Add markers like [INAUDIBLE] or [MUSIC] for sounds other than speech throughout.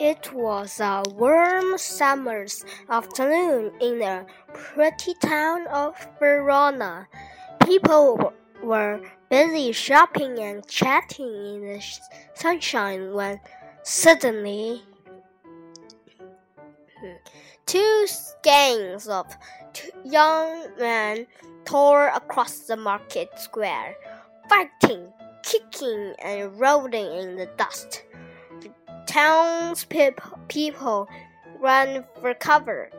It was a warm summer's afternoon in the pretty town of Verona. People were busy shopping and chatting in the sunshine when suddenly two gangs of young men tore across the market square, fighting, kicking, and rolling in the dust townspeople ran for cover.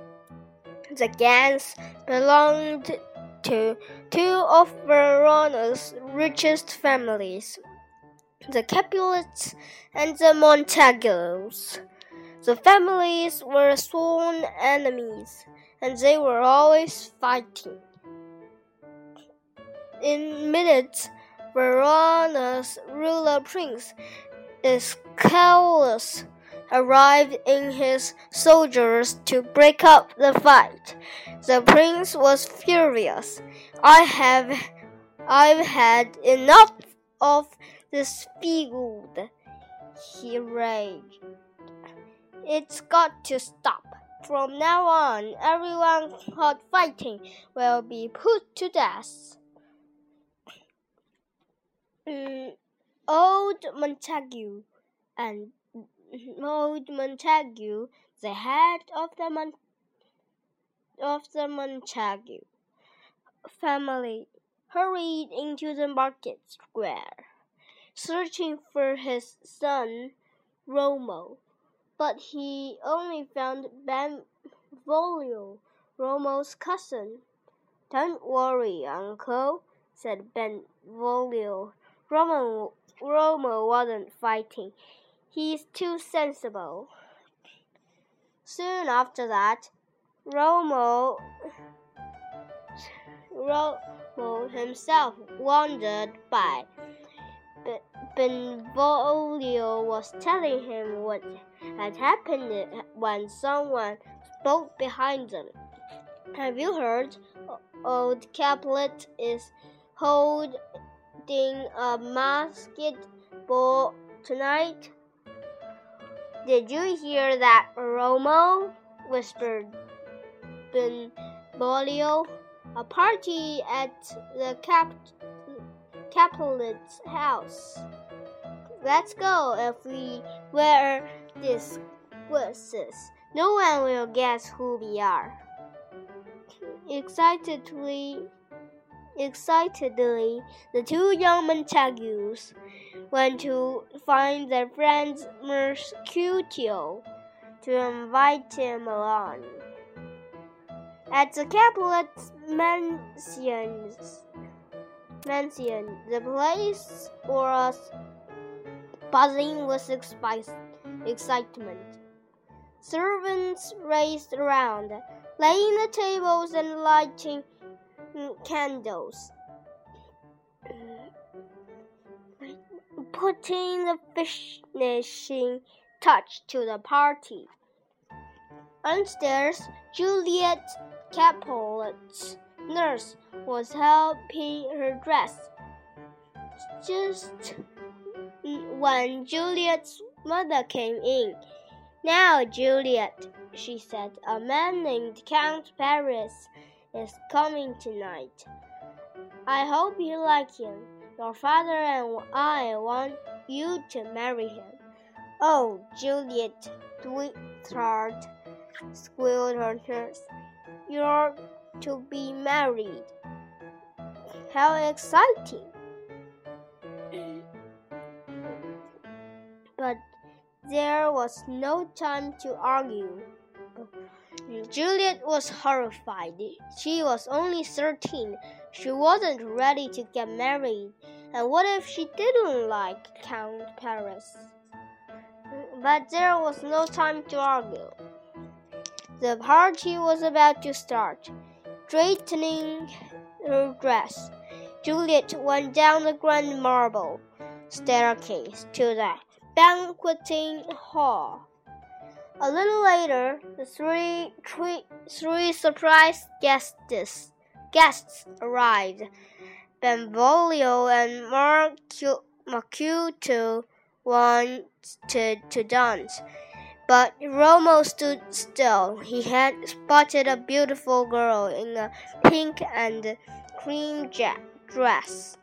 The gangs belonged to two of Verona's richest families, the Capulets and the Montagues. The families were sworn enemies, and they were always fighting. In minutes, Verona's ruler prince Escalus arrived in his soldiers to break up the fight. The prince was furious. I have I've had enough of this field, he raged. It's got to stop. From now on, everyone caught fighting will be put to death. Mm, Old Montague and old Montague, the head of the Mon of the Montague family, hurried into the market square, searching for his son Romo, but he only found Benvolio, Romo's cousin. Don't worry, uncle, said Benvolio. Romo Romo wasn't fighting. He's too sensible. Soon after that, Romo, Romo himself wandered by. Benvolio was telling him what had happened when someone spoke behind them. Have you heard? Old Capulet is hold playing a basketball tonight? Did you hear that, Romo? whispered Benvolio. A party at the cap Capulet's house. Let's go if we wear disguises. No one will guess who we are. Excitedly, Excitedly, the two young Montagues went to find their friend Mercutio to invite him along. At the Capulet's mansion, mansion, the place was buzzing with excitement. Servants raced around, laying the tables and lighting candles. Putting the finishing touch to the party. Downstairs, Juliet Capulet's nurse was helping her dress. Just when Juliet's mother came in. Now, Juliet, she said, a man named Count Paris is coming tonight. I hope you like him. Your father and I want you to marry him. Oh, Juliet, sweetheart, squealed her nurse. You're to be married. How exciting! but there was no time to argue. Juliet was horrified. She was only 13. She wasn't ready to get married. And what if she didn't like Count Paris? But there was no time to argue. The party was about to start. Straightening her dress, Juliet went down the grand marble staircase to the banqueting hall. A little later, the three, three, three surprise guests, guests arrived. Benvolio and Mercutio wanted to dance, But Romo stood still. He had spotted a beautiful girl in a pink and cream dress.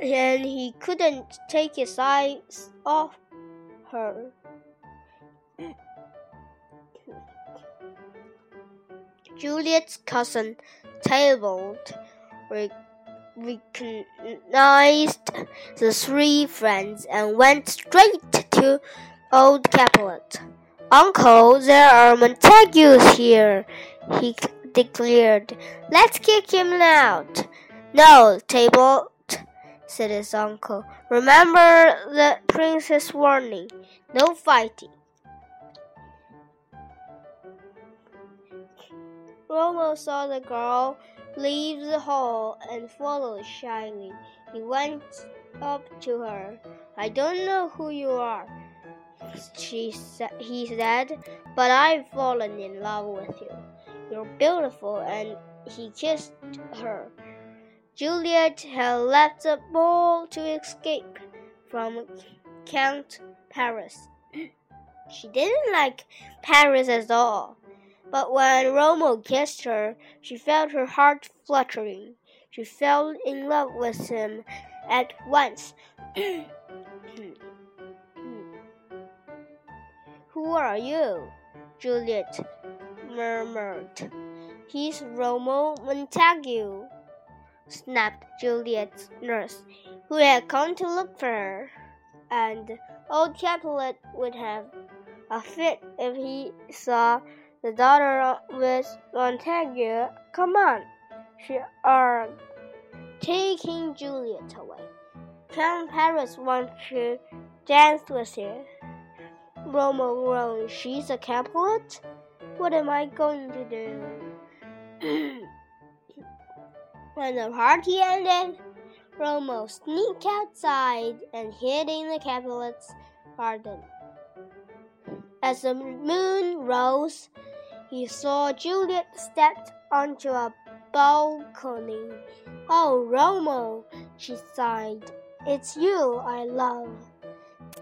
And he couldn't take his eyes off her. Juliet's cousin Tybalt recognized the three friends and went straight to old Capulet. Uncle, there are Montagues here, he declared. Let's kick him out. No, Tybalt, said his uncle. Remember the prince's warning. No fighting. Romo saw the girl leave the hall and followed shyly. He went up to her. I don't know who you are, she sa- he said, but I've fallen in love with you. You're beautiful, and he kissed her. Juliet had left the ball to escape from Count Paris. [CLEARS THROAT] She didn't like Paris at all. But when Romo kissed her, she felt her heart fluttering. She fell in love with him at once. [CLEARS THROAT] Who are you? Juliet murmured. He's Romo Montague, snapped Juliet's nurse, who had come to look for her. And old Capulet would have a fit if he saw the daughter of Miss Montague. Come on, she urged, taking Juliet away. Count Paris wants to dance with you. Romo groaned. She's a Capulet? What am I going to do? [CLEARS THROAT] when the party ended, Romo sneaked outside and hid in the Capulet's garden. As the moon rose, he saw Juliet stepped onto a balcony. Oh, Romo, she sighed. It's you I love.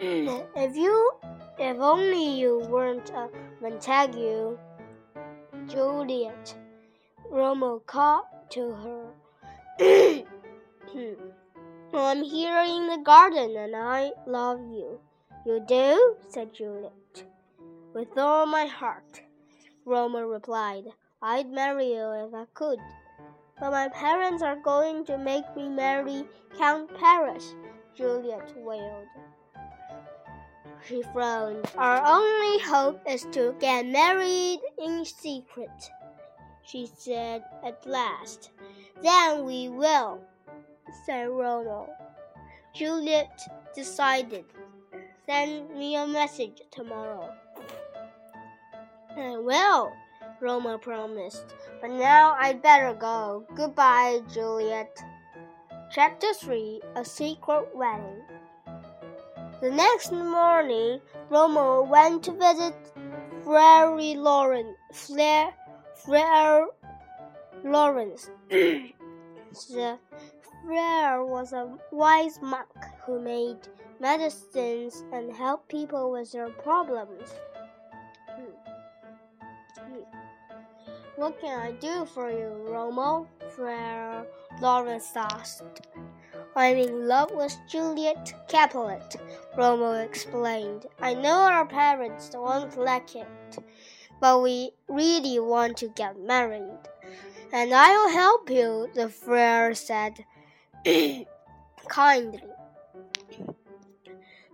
Mm. if you, if only you weren't a Montague, Juliet, Romo called to her. [COUGHS] I'm here in the garden and I love you. You do? said Juliet. With all my heart. Romo replied. I'd marry you if I could. But my parents are going to make me marry Count Paris, Juliet wailed. She frowned. Our only hope is to get married in secret, she said at last. Then we will, said Romo. Juliet decided. Send me a message tomorrow. I will, Romo promised. But now I'd better go. Goodbye, Juliet. Chapter 3 A Secret Wedding. The next morning, Romo went to visit Friar Lawrence. Friar, Friar Lawrence. [COUGHS] the friar was a wise monk who made medicines and helped people with their problems. Hmm. What can I do for you, Romo? Friar Lawrence asked. I'm in love with Juliet Capulet, Romo explained. I know our parents won't like it, but we really want to get married. And I'll help you, the friar said [CLEARS THROAT] kindly.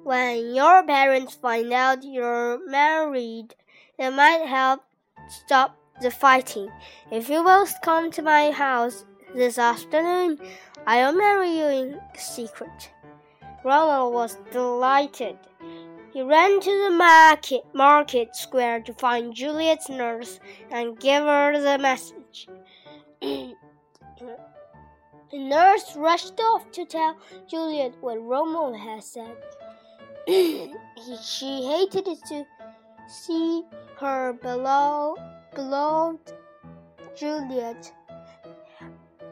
When your parents find out you're married, it might help stop the fighting. If you both come to my house this afternoon, I'll marry you in secret. Ronald was delighted. He ran to the market, market square to find Juliet's nurse and give her the message. [CLEARS THROAT] the nurse rushed off to tell Juliet what Romo had said. [CLEARS THROAT] she hated to see her below beloved Juliet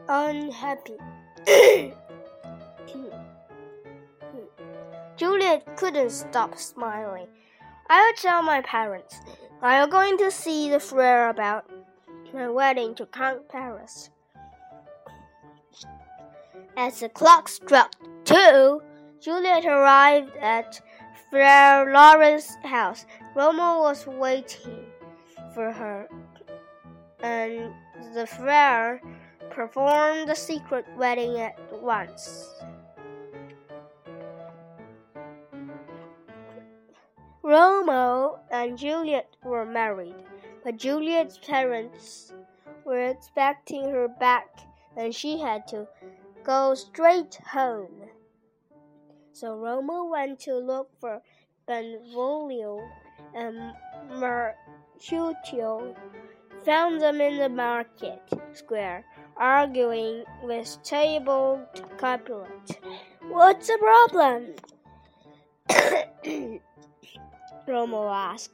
unhappy. [CLEARS THROAT] Juliet couldn't stop smiling. I'll tell my parents. I'm going to see the friar about my wedding to Count Paris. As the clock struck two, Juliet arrived at Friar Lawrence's house. Romo was waiting for her, and the friar performed the secret wedding at once. Romo and Juliet were married, but Juliet's parents were expecting her back and she had to go straight home. So Romo went to look for Benvolio and Mercutio, found them in the market square, arguing with Tybalt Capulet. What's the problem? [COUGHS] [COUGHS] Romo asked.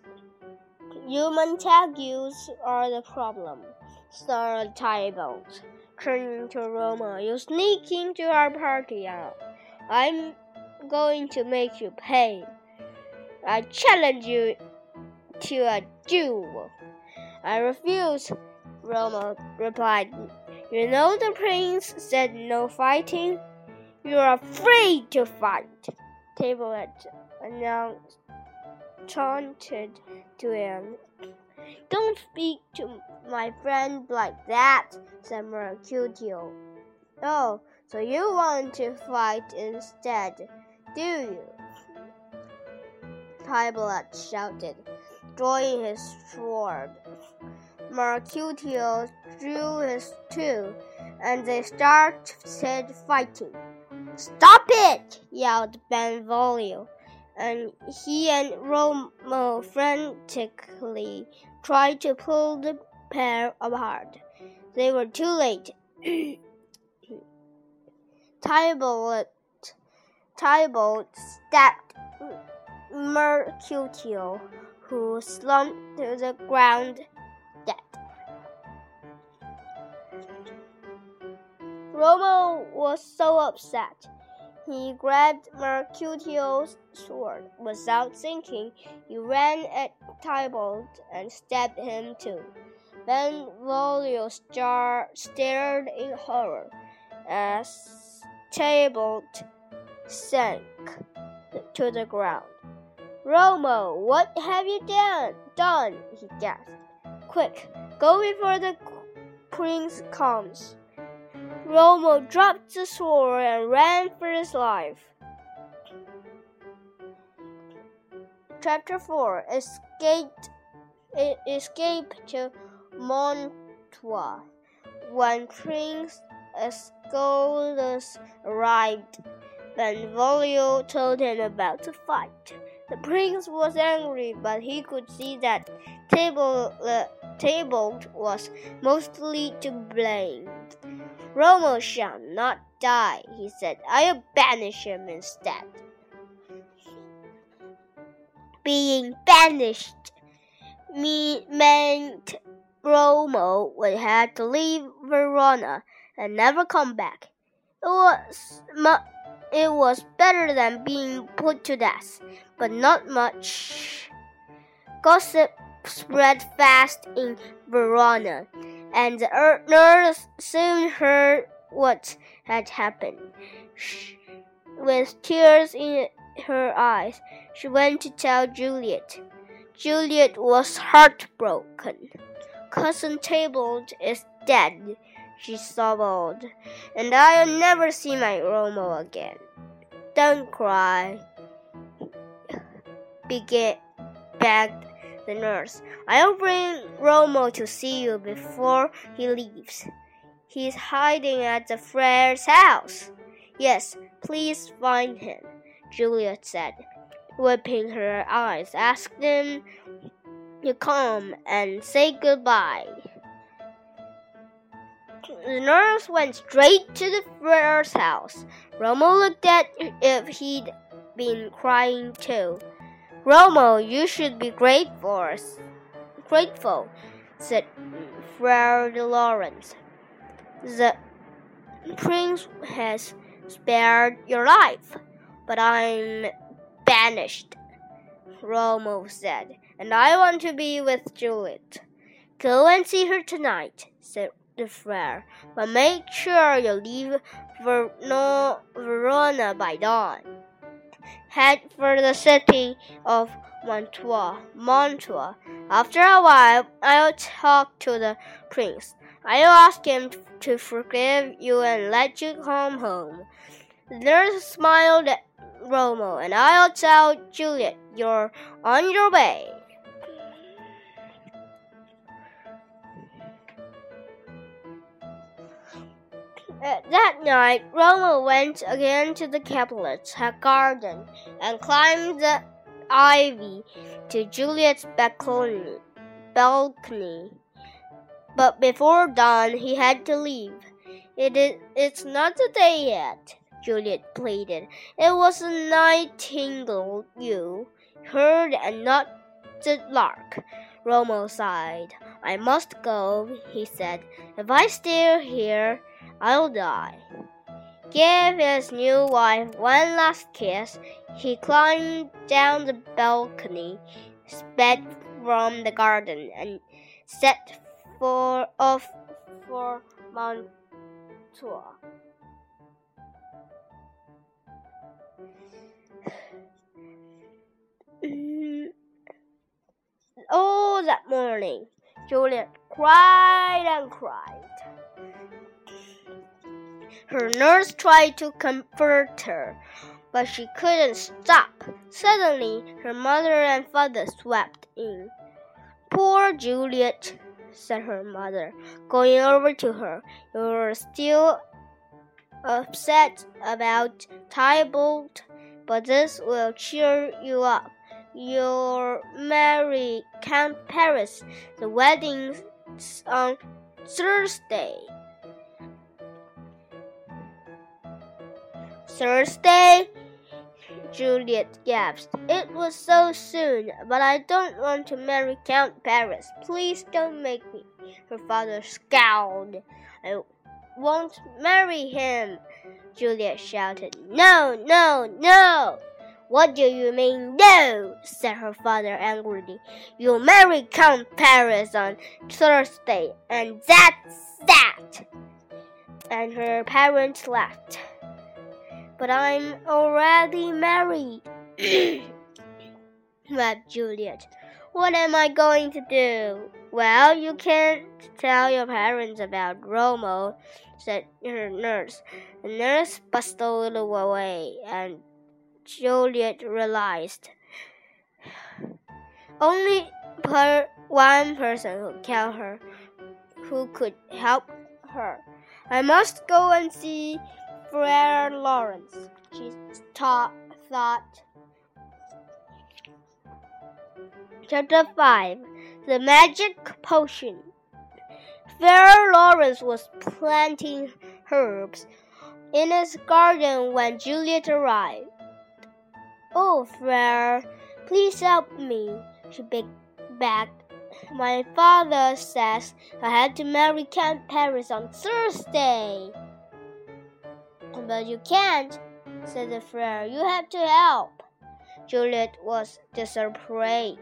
You Montagues are the problem, snarled Tybalt, turning to Romo. You sneak into our party now. I'm going to make you pay. I challenge you to a duel. I refuse, Romo replied. You know the prince said no fighting. You're afraid to fight, Tybalt announced taunted to him. Don't speak to my friend like that, said Mercutio. Oh, so you want to fight instead, do you? Tybalt shouted, drawing his sword. Mercutio drew his too, and they started fighting. Stop it! yelled Benvolio and he and Romo uh, frantically tried to pull the pair apart. They were too late. [CLEARS THROAT] Tybalt, Tybalt stabbed Mercutio, who slumped to the ground dead. Romo was so upset he grabbed Mercutio's sword. Without thinking, he ran at Tybalt and stabbed him too. Benvolio star stared in horror as Tybalt sank to the ground. Romo, what have you done? Done, he gasped. Quick, go before the prince comes. Romo dropped the sword and ran for his life. Chapter 4 Escaped, Escape to Mantua. When Prince Escalus arrived, Benvolio told him about the fight. The prince was angry, but he could see that Table, uh, Tybalt was mostly to blame. Romo shall not die, he said. I'll banish him instead. Being banished meant Romo would have to leave Verona and never come back. It was it was better than being put to death, but not much. Gossip spread fast in Verona and the er, nurse soon heard what had happened. With tears in her eyes, she went to tell Juliet. Juliet was heartbroken. Cousin Tybalt is dead, she sobbed, and I'll never see my Romo again. Don't cry, began, begged the nurse. I'll bring Romo to see you before he leaves. He's hiding at the friar's house. Yes, please find him, Juliet said, wiping her eyes. Ask them to come and say goodbye. The nurse went straight to the friar's house. Romo looked at if he'd been crying too. Romo, you should be grateful, grateful, said Friar Lawrence. The prince has spared your life, but I'm banished, Romeo said, and I want to be with Juliet. Go and see her tonight, said the friar, but make sure you leave Verno, Verona by dawn. Head for the city of Mantua. Mantua. After a while, I'll talk to the prince. I'll ask him to forgive you and let you come home. The nurse smiled at Romeo, and I'll tell Juliet you're on your way. That night, Romeo went again to the Capulets' garden and climbed the ivy to Juliet's balcony. balcony. But before dawn, he had to leave. It is, it's not the day yet, Juliet pleaded. It was a nightingale you heard and not the lark. Romo sighed. I must go, he said. If I stay here, I'll die. Give his new wife one last kiss. He climbed down the balcony, sped from the garden, and set for off for Mantua. All that morning, Juliet cried and cried. Her nurse tried to comfort her, but she couldn't stop. Suddenly, her mother and father swept in. Poor Juliet, said her mother, going over to her. You're still upset about Tybalt, but this will cheer you up. You'll marry Count Paris. The wedding's on Thursday. Thursday? Juliet gasped. It was so soon, but I don't want to marry Count Paris. Please don't make me. Her father scowled. I won't marry him, Juliet shouted. No, no, no! What do you mean, no? said her father angrily. You'll marry Count Paris on Thursday, and that's that! And her parents laughed. But I'm already married, [CLEARS THROAT] wept Juliet. What am I going to do? Well, you can't tell your parents about Romeo, said her nurse. The nurse bustled away, and Juliet realized only per one person who tell her who could help her. I must go and see Friar Lawrence, she thought. Chapter 5 The Magic Potion. Friar Lawrence was planting herbs in his garden when Juliet arrived. Oh, Friar, please help me, she begged. My father says I had to marry Count Paris on Thursday. But you can't, said the friar. You have to help. Juliet was disapproved.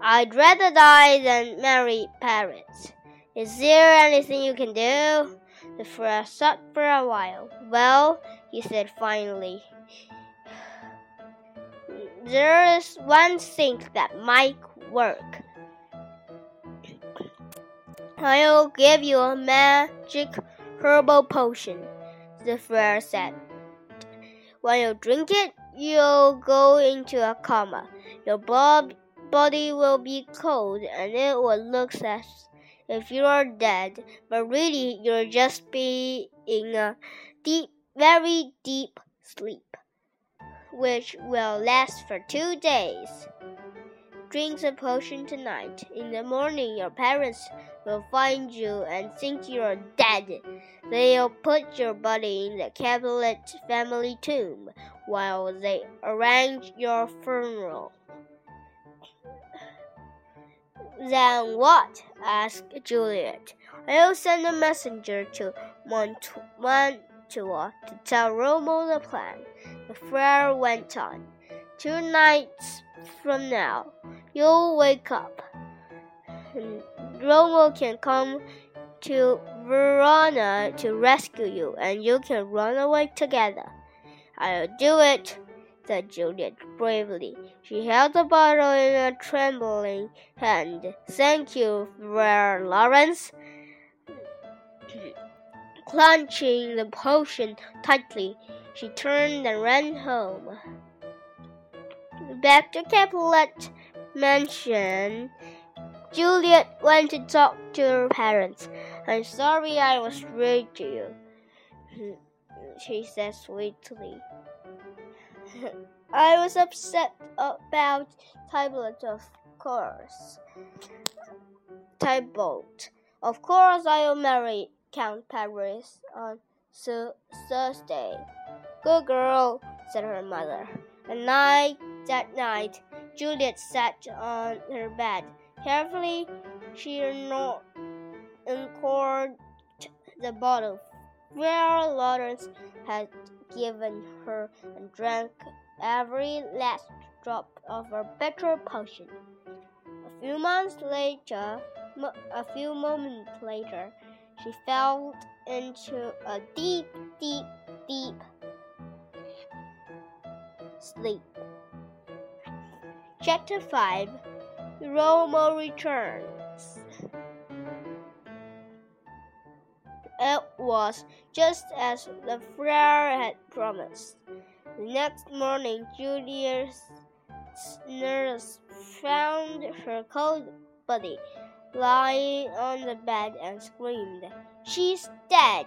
I'd rather die than marry Paris. Is there anything you can do? The friar thought for a while. Well, he said finally, there is one thing that might work. I'll give you a magic herbal potion the friar said. When you drink it, you'll go into a coma. Your body will be cold and it will look as if you are dead, but really you'll just be in a deep, very deep sleep, which will last for two days. Drink the potion tonight. In the morning, your parents will find you and think you're dead. They'll put your body in the Capulet family tomb while they arrange your funeral. Then what? asked Juliet. I'll send a messenger to Mantua to tell Romeo the plan. The friar went on. Two nights from now, you'll wake up. And Romo can come to Verona to rescue you, and you can run away together. I'll do it, said Juliet bravely. She held the bottle in a trembling hand. Thank you, Friar Lawrence. Clenching the potion tightly, she turned and ran home. To Capulet Mansion, Juliet went to talk to her parents. I'm sorry I was rude to you, [LAUGHS] she said sweetly. I was upset about Tybalt, of course. Tybalt. Of course, I'll marry Count Paris on Thursday. Good girl, said her mother. At night, that night, Juliet sat on her bed. Carefully, she uncorked the bottle Friar Lawrence had given her and drank every last drop of her bitter potion. A few months later, a few moments later, she fell into a deep, deep, deep sleep. Chapter 5 Romo returns. It was just as the friar had promised. The next morning, Julia's nurse found her cold body lying on the bed and screamed, She's dead!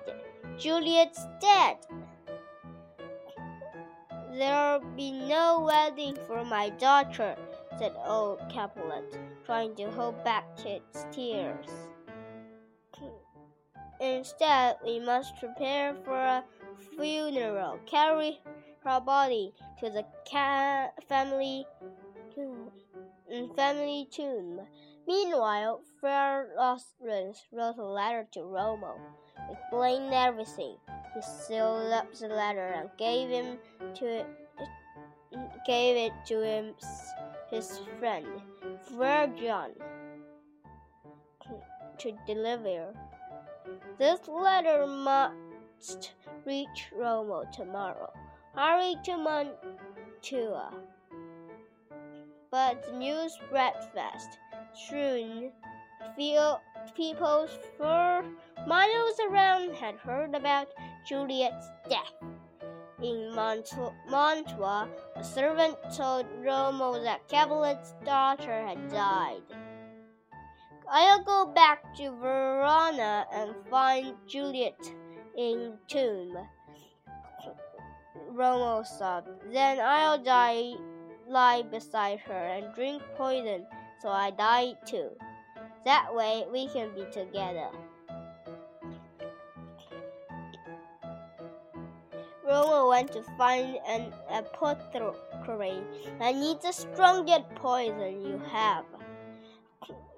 Juliet's dead! There'll be no wedding for my daughter, said old Capulet, trying to hold back his tears. Instead, we must prepare for a funeral. Carry her body to the family mm, family tomb. Meanwhile, Friar Lawrence wrote a letter to Romo, explaining everything. He sealed up the letter and gave him to gave it to him, his friend, John, to deliver. This letter must reach Romo tomorrow. Hurry to Mantua. But the news spread fast. Soon, people for miles around had heard about Juliet's death. Mantua, a servant told Romo that Capulet's daughter had died. I'll go back to Verona and find Juliet in tomb. Romo sobbed. Then I'll die, lie beside her and drink poison, so I die too. That way we can be together. Romo went to find an apothecary. I need the strongest poison you have.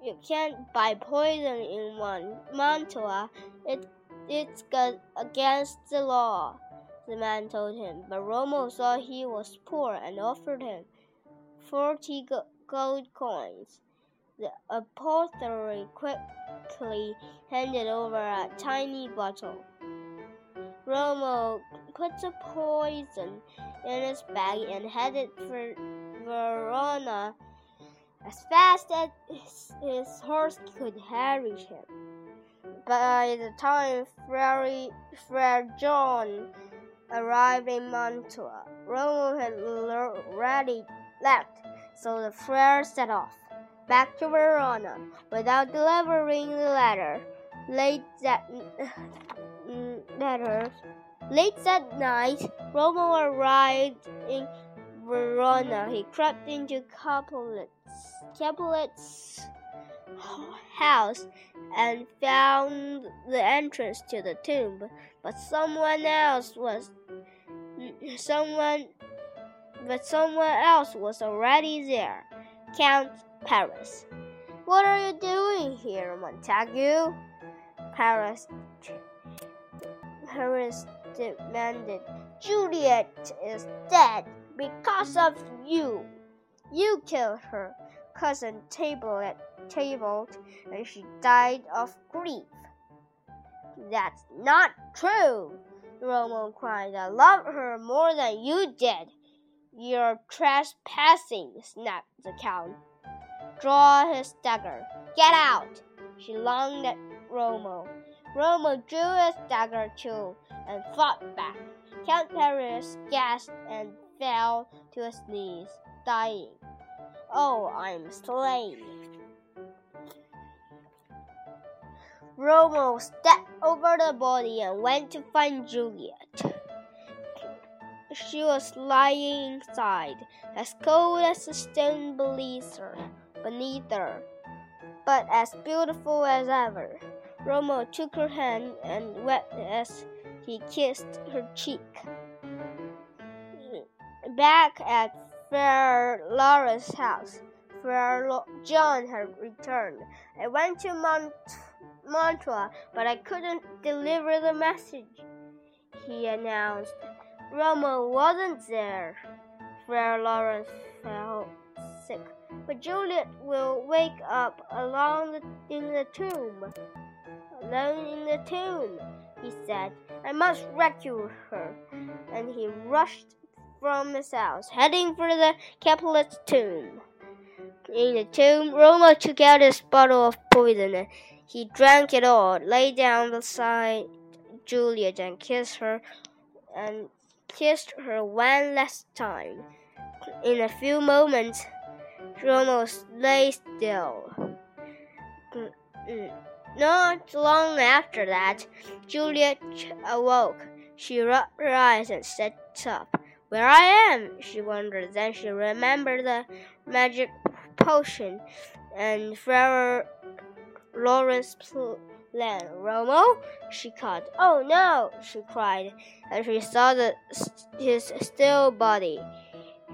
You can't buy poison in one Mantua. It, it's against the law, the man told him. But Romo saw he was poor and offered him forty gold coins. The apothecary quickly handed over a tiny bottle. Romo put the poison in his bag and headed for Verona as fast as his, horse could carry him. By the time Friar, Friar John arrived in Mantua, Romo had already left, so the friar set off back to Verona without delivering the letter. Late that [SIGHS] letter, late that night, Romo arrived in Verona. He crept into Capulet's, Capulet's house and found the entrance to the tomb, but someone else was someone but someone else was already there. Count Paris. What are you doing here, Montague? Paris Paris demanded. Juliet is dead. because of you. You killed her cousin Tybalt, Tybalt and she died of grief. That's not true, Romo cried. I love her more than you did. You're trespassing, snapped the Count. Draw his dagger. Get out! She lunged at Romo. Romo drew his dagger too and fought back. Count Paris gasped and fell to his knees, dying. Oh, I'm slain. Romo stepped over the body and went to find Juliet. She was lying inside, as cold as a stone beneath her, beneath her, but as beautiful as ever. Romo took her hand and wept as he kissed her cheek. Back at Friar Lawrence's house, Friar John had returned. I went to Mont but I couldn't deliver the message, he announced. Romo wasn't there. Friar Lawrence felt sick, but Juliet will wake up alone in the tomb. Alone in the tomb, he said. I must rescue her. And he rushed from his house, heading for the Capulet's tomb. In the tomb, Romo took out his bottle of poison. He drank it all, lay down beside Juliet, and kissed her, and kissed her one last time. In a few moments, Romo lay still. Not long after that, Juliet awoke. She rubbed her eyes and sat up. Where I am, she wondered. Then she remembered the magic potion and Friar Lawrence plan. Romo, she called. Oh no, she cried, and she saw the, his still body.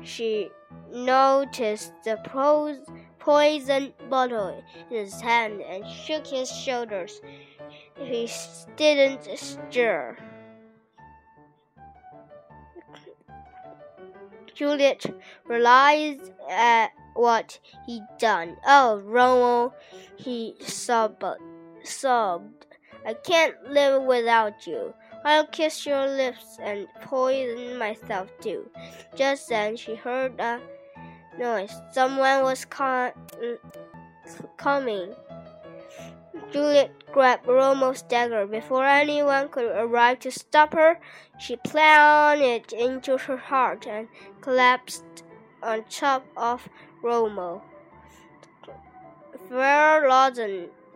She noticed the poison bottle in his hand and shook his shoulders. He didn't stir. Juliet realized at what he'd done. Oh, Romo, he sobbed. sobbed. I can't live without you. I'll kiss your lips and poison myself too. Just then she heard a noise. Someone was coming. Juliet grabbed Romo's dagger. Before anyone could arrive to stop her, she plunged it into her heart and collapsed on top of Romo. Friar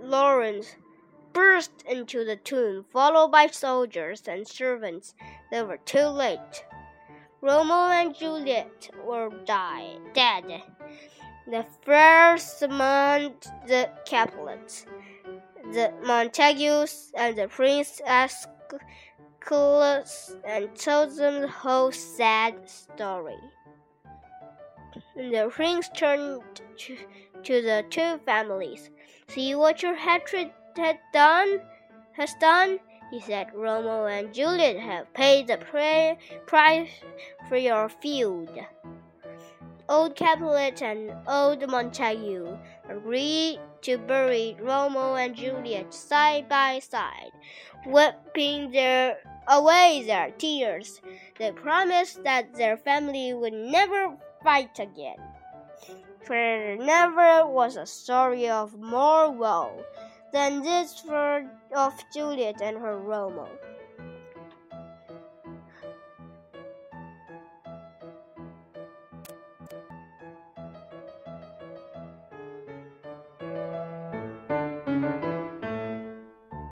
Lawrence burst into the tomb, followed by soldiers and servants. They were too late. Romo and Juliet were die, dead. The friar summoned the Capulets, the Montagues, and the Prince Escalus, and told them the whole sad story. The prince turned to, to the two families. See what your hatred had done has done, he said. Romo and Juliet have paid the price for your feud. Old Capulet and old Montague agreed to bury Romo and Juliet side by side, wiping their away their tears. They promised that their family would never fight again. For there never was a story of more woe than this for of Juliet and her Romo.